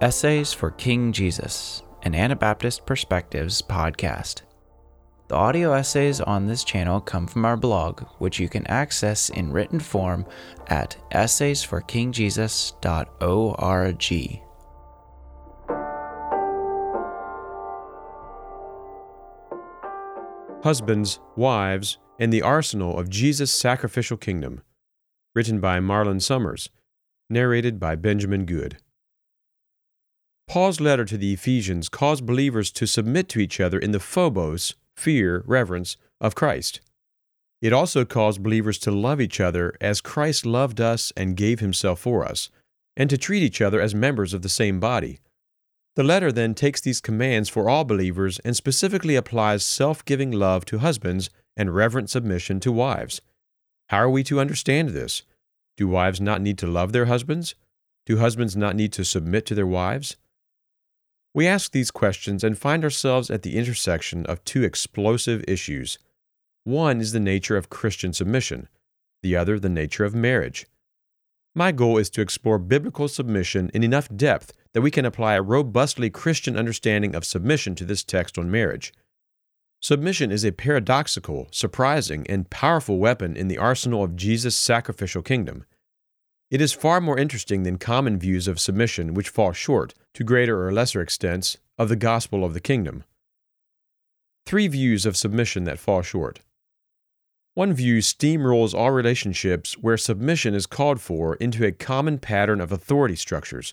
Essays for King Jesus, an Anabaptist Perspectives podcast. The audio essays on this channel come from our blog, which you can access in written form at essaysforkingjesus.org. Husbands, Wives, and the Arsenal of Jesus' Sacrificial Kingdom. Written by Marlin Sommers. Narrated by Benjamin Good. Paul's letter to the Ephesians caused believers to submit to each other in the phobos, fear, reverence, of Christ. It also caused believers to love each other as Christ loved us and gave himself for us, and to treat each other as members of the same body. The letter then takes these commands for all believers and specifically applies self giving love to husbands and reverent submission to wives. How are we to understand this? Do wives not need to love their husbands? Do husbands not need to submit to their wives? We ask these questions and find ourselves at the intersection of two explosive issues. One is the nature of Christian submission, the other, the nature of marriage. My goal is to explore biblical submission in enough depth that we can apply a robustly Christian understanding of submission to this text on marriage. Submission is a paradoxical, surprising, and powerful weapon in the arsenal of Jesus' sacrificial kingdom. It is far more interesting than common views of submission, which fall short, to greater or lesser extents, of the gospel of the kingdom. Three views of submission that fall short. One view steamrolls all relationships where submission is called for into a common pattern of authority structures.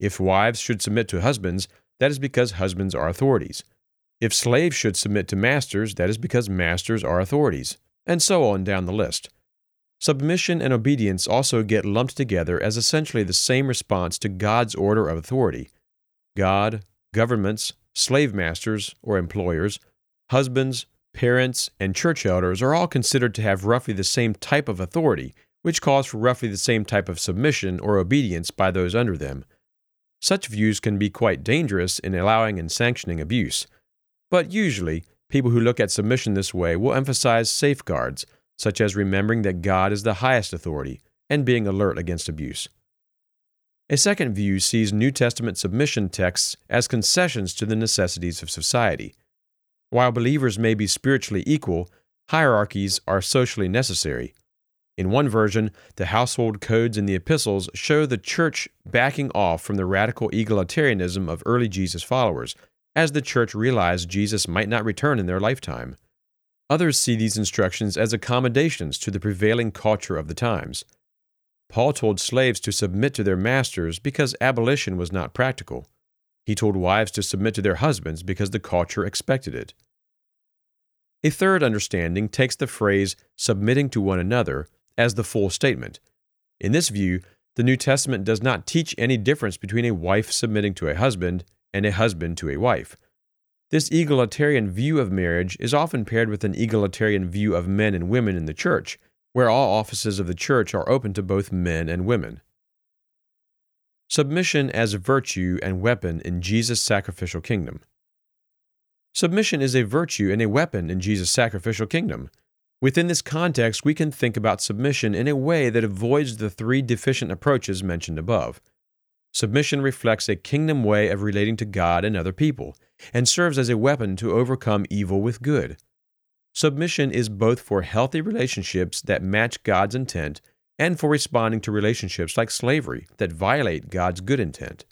If wives should submit to husbands, that is because husbands are authorities. If slaves should submit to masters, that is because masters are authorities, and so on down the list. Submission and obedience also get lumped together as essentially the same response to God's order of authority. God, governments, slave masters or employers, husbands, parents, and church elders are all considered to have roughly the same type of authority, which calls for roughly the same type of submission or obedience by those under them. Such views can be quite dangerous in allowing and sanctioning abuse. But usually, people who look at submission this way will emphasize safeguards such as remembering that God is the highest authority and being alert against abuse. A second view sees New Testament submission texts as concessions to the necessities of society. While believers may be spiritually equal, hierarchies are socially necessary. In one version, the household codes in the epistles show the church backing off from the radical egalitarianism of early Jesus followers, as the church realized Jesus might not return in their lifetime. Others see these instructions as accommodations to the prevailing culture of the times. Paul told slaves to submit to their masters because abolition was not practical. He told wives to submit to their husbands because the culture expected it. A third understanding takes the phrase submitting to one another as the full statement. In this view, the New Testament does not teach any difference between a wife submitting to a husband and a husband to a wife. This egalitarian view of marriage is often paired with an egalitarian view of men and women in the church, where all offices of the church are open to both men and women. Submission as virtue and weapon in Jesus' sacrificial kingdom. Submission is a virtue and a weapon in Jesus' sacrificial kingdom. Within this context, we can think about submission in a way that avoids the three deficient approaches mentioned above. Submission reflects a kingdom way of relating to God and other people, and serves as a weapon to overcome evil with good. Submission is both for healthy relationships that match God's intent and for responding to relationships like slavery that violate God's good intent.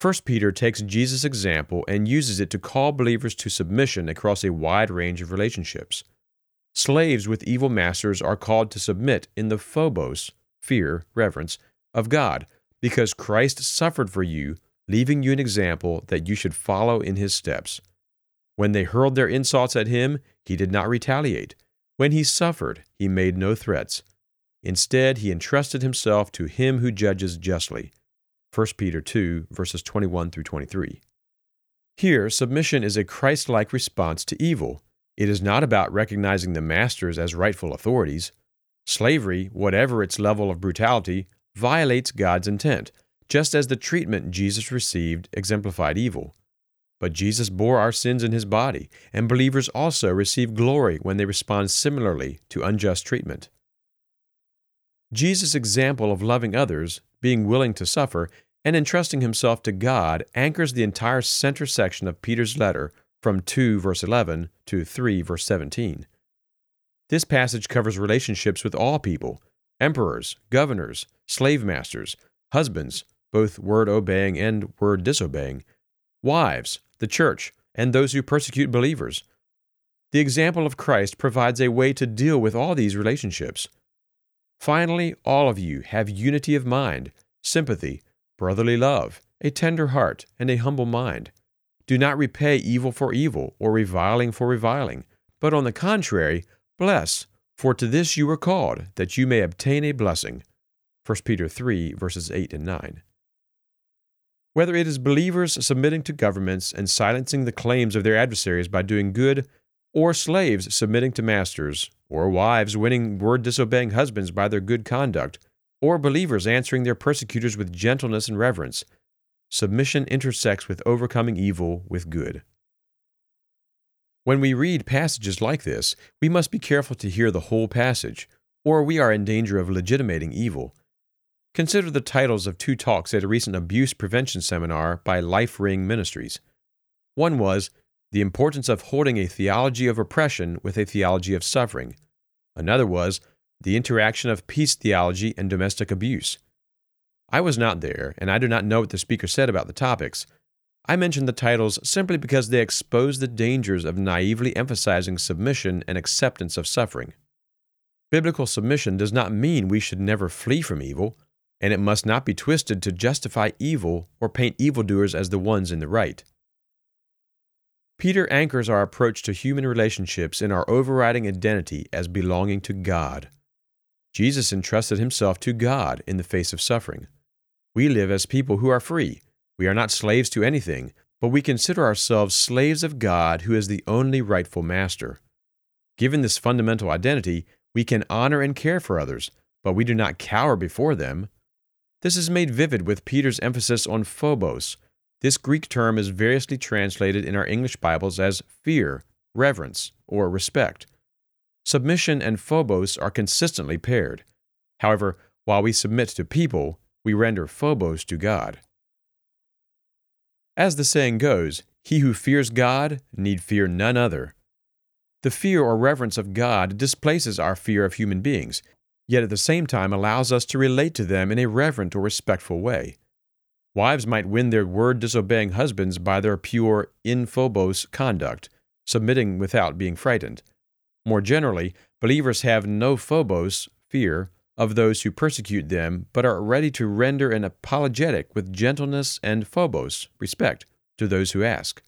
1 Peter takes Jesus' example and uses it to call believers to submission across a wide range of relationships. Slaves with evil masters are called to submit in the phobos, fear, reverence, of God, because Christ suffered for you, leaving you an example that you should follow in his steps. When they hurled their insults at him, he did not retaliate. When he suffered, he made no threats. Instead, he entrusted himself to him who judges justly. 1 Peter 2, verses 21 through 23. Here, submission is a Christ like response to evil. It is not about recognizing the masters as rightful authorities. Slavery, whatever its level of brutality, violates God's intent, just as the treatment Jesus received exemplified evil. But Jesus bore our sins in his body, and believers also receive glory when they respond similarly to unjust treatment. Jesus' example of loving others, being willing to suffer, and entrusting himself to God anchors the entire center section of Peter's letter from 2 verse 11 to 3 verse 17. This passage covers relationships with all people emperors, governors, slave masters, husbands, both word obeying and word disobeying, wives, the church, and those who persecute believers. The example of Christ provides a way to deal with all these relationships. Finally, all of you have unity of mind, sympathy, brotherly love, a tender heart, and a humble mind. Do not repay evil for evil or reviling for reviling, but on the contrary, bless, for to this you were called, that you may obtain a blessing. 1 Peter 3, verses 8 and 9. Whether it is believers submitting to governments and silencing the claims of their adversaries by doing good, or slaves submitting to masters, or wives winning word disobeying husbands by their good conduct, or believers answering their persecutors with gentleness and reverence. Submission intersects with overcoming evil with good. When we read passages like this, we must be careful to hear the whole passage, or we are in danger of legitimating evil. Consider the titles of two talks at a recent abuse prevention seminar by Life Ring Ministries. One was the importance of holding a theology of oppression with a theology of suffering. Another was the interaction of peace theology and domestic abuse. I was not there, and I do not know what the speaker said about the topics. I mention the titles simply because they expose the dangers of naively emphasizing submission and acceptance of suffering. Biblical submission does not mean we should never flee from evil, and it must not be twisted to justify evil or paint evildoers as the ones in the right. Peter anchors our approach to human relationships in our overriding identity as belonging to God. Jesus entrusted himself to God in the face of suffering. We live as people who are free. We are not slaves to anything, but we consider ourselves slaves of God who is the only rightful master. Given this fundamental identity, we can honor and care for others, but we do not cower before them. This is made vivid with Peter's emphasis on phobos, this Greek term is variously translated in our English Bibles as fear, reverence, or respect. Submission and phobos are consistently paired. However, while we submit to people, we render phobos to God. As the saying goes, he who fears God need fear none other. The fear or reverence of God displaces our fear of human beings, yet at the same time allows us to relate to them in a reverent or respectful way. Wives might win their word disobeying husbands by their pure in phobos conduct, submitting without being frightened. More generally, believers have no phobos, fear, of those who persecute them, but are ready to render an apologetic with gentleness and phobos, respect, to those who ask.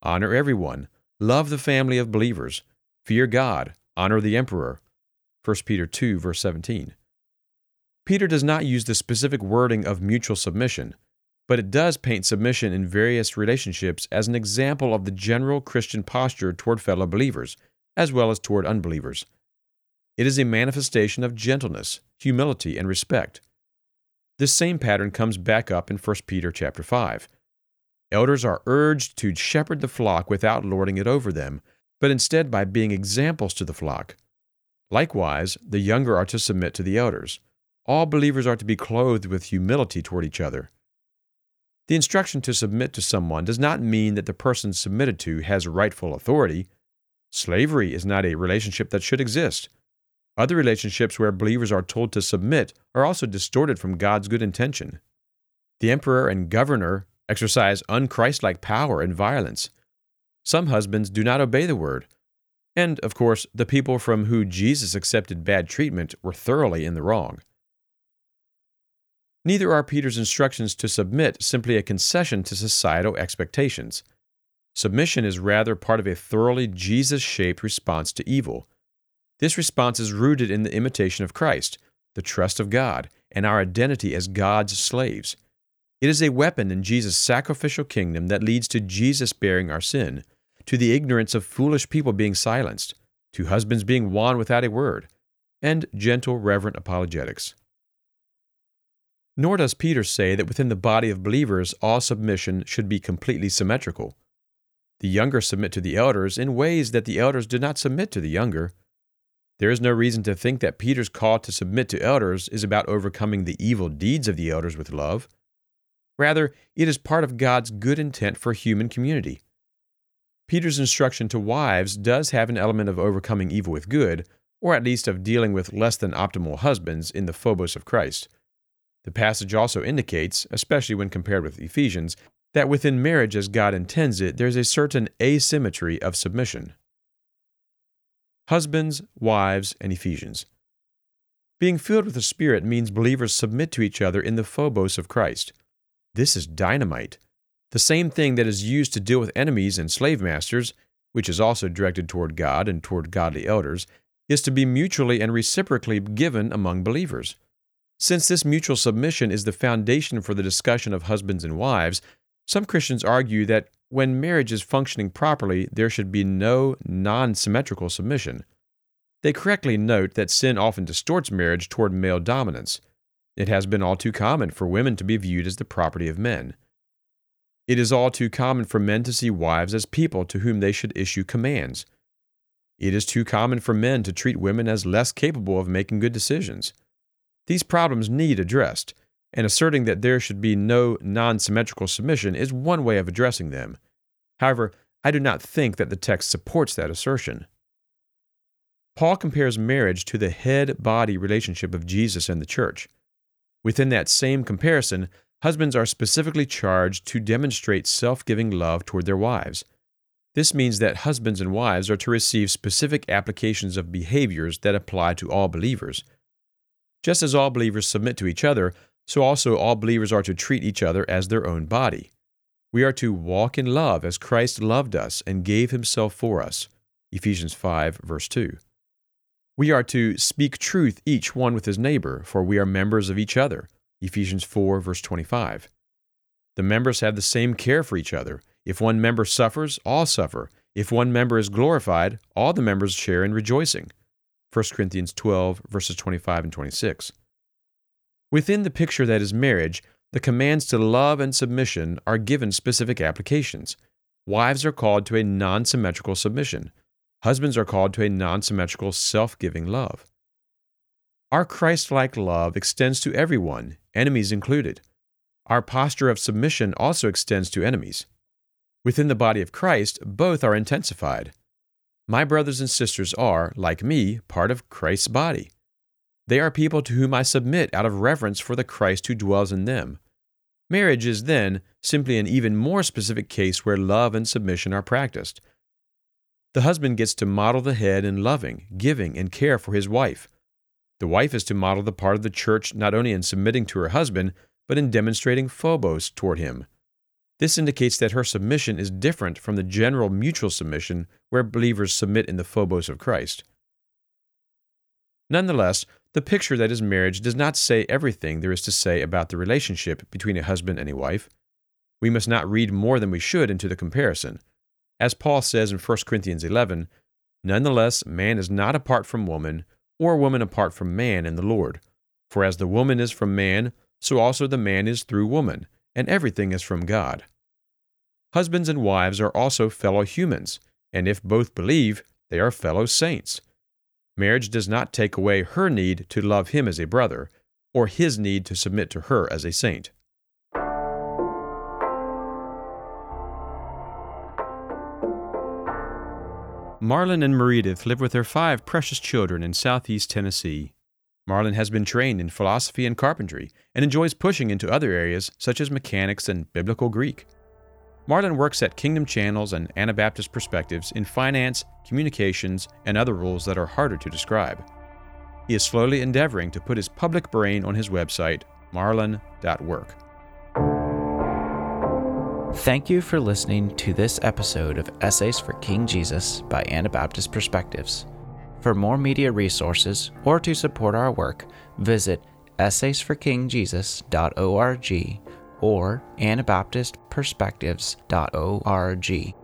Honor everyone, love the family of believers, fear God, honor the emperor. 1 Peter 2, verse 17. Peter does not use the specific wording of mutual submission, but it does paint submission in various relationships as an example of the general Christian posture toward fellow believers, as well as toward unbelievers. It is a manifestation of gentleness, humility, and respect. This same pattern comes back up in 1 Peter chapter 5. Elders are urged to shepherd the flock without lording it over them, but instead by being examples to the flock. Likewise, the younger are to submit to the elders all believers are to be clothed with humility toward each other. The instruction to submit to someone does not mean that the person submitted to has rightful authority. Slavery is not a relationship that should exist. Other relationships where believers are told to submit are also distorted from God's good intention. The emperor and governor exercise unchristlike power and violence. Some husbands do not obey the word. And, of course, the people from whom Jesus accepted bad treatment were thoroughly in the wrong. Neither are Peter's instructions to submit simply a concession to societal expectations. Submission is rather part of a thoroughly Jesus shaped response to evil. This response is rooted in the imitation of Christ, the trust of God, and our identity as God's slaves. It is a weapon in Jesus' sacrificial kingdom that leads to Jesus bearing our sin, to the ignorance of foolish people being silenced, to husbands being won without a word, and gentle, reverent apologetics. Nor does Peter say that within the body of believers all submission should be completely symmetrical. The younger submit to the elders in ways that the elders do not submit to the younger. There is no reason to think that Peter's call to submit to elders is about overcoming the evil deeds of the elders with love. Rather, it is part of God's good intent for human community. Peter's instruction to wives does have an element of overcoming evil with good, or at least of dealing with less than optimal husbands in the phobos of Christ. The passage also indicates, especially when compared with Ephesians, that within marriage as God intends it, there's a certain asymmetry of submission. Husbands, wives, and Ephesians. Being filled with the Spirit means believers submit to each other in the phobos of Christ. This is dynamite. The same thing that is used to deal with enemies and slave masters, which is also directed toward God and toward godly elders, is to be mutually and reciprocally given among believers. Since this mutual submission is the foundation for the discussion of husbands and wives, some Christians argue that when marriage is functioning properly, there should be no non symmetrical submission. They correctly note that sin often distorts marriage toward male dominance. It has been all too common for women to be viewed as the property of men. It is all too common for men to see wives as people to whom they should issue commands. It is too common for men to treat women as less capable of making good decisions. These problems need addressed, and asserting that there should be no non symmetrical submission is one way of addressing them. However, I do not think that the text supports that assertion. Paul compares marriage to the head body relationship of Jesus and the church. Within that same comparison, husbands are specifically charged to demonstrate self giving love toward their wives. This means that husbands and wives are to receive specific applications of behaviors that apply to all believers. Just as all believers submit to each other, so also all believers are to treat each other as their own body. We are to walk in love as Christ loved us and gave himself for us. Ephesians 5, verse 2. We are to speak truth each one with his neighbor, for we are members of each other. Ephesians 4, verse 25. The members have the same care for each other, if one member suffers, all suffer. If one member is glorified, all the members share in rejoicing. 1 Corinthians 12, verses 25 and 26. Within the picture that is marriage, the commands to love and submission are given specific applications. Wives are called to a non symmetrical submission. Husbands are called to a non symmetrical self giving love. Our Christ like love extends to everyone, enemies included. Our posture of submission also extends to enemies. Within the body of Christ, both are intensified. My brothers and sisters are, like me, part of Christ's body. They are people to whom I submit out of reverence for the Christ who dwells in them. Marriage is then simply an even more specific case where love and submission are practiced. The husband gets to model the head in loving, giving, and care for his wife. The wife is to model the part of the church not only in submitting to her husband, but in demonstrating phobos toward him. This indicates that her submission is different from the general mutual submission where believers submit in the phobos of Christ. Nonetheless, the picture that is marriage does not say everything there is to say about the relationship between a husband and a wife. We must not read more than we should into the comparison. As Paul says in 1 Corinthians 11, Nonetheless, man is not apart from woman, or woman apart from man in the Lord. For as the woman is from man, so also the man is through woman and everything is from God. Husbands and wives are also fellow humans, and if both believe, they are fellow saints. Marriage does not take away her need to love him as a brother, or his need to submit to her as a saint. Marlin and Meredith live with their five precious children in southeast Tennessee. Marlin has been trained in philosophy and carpentry and enjoys pushing into other areas such as mechanics and biblical Greek. Marlin works at Kingdom Channels and Anabaptist Perspectives in finance, communications, and other roles that are harder to describe. He is slowly endeavoring to put his public brain on his website, marlin.work. Thank you for listening to this episode of Essays for King Jesus by Anabaptist Perspectives. For more media resources or to support our work, visit essaysforkingjesus.org or anabaptistperspectives.org.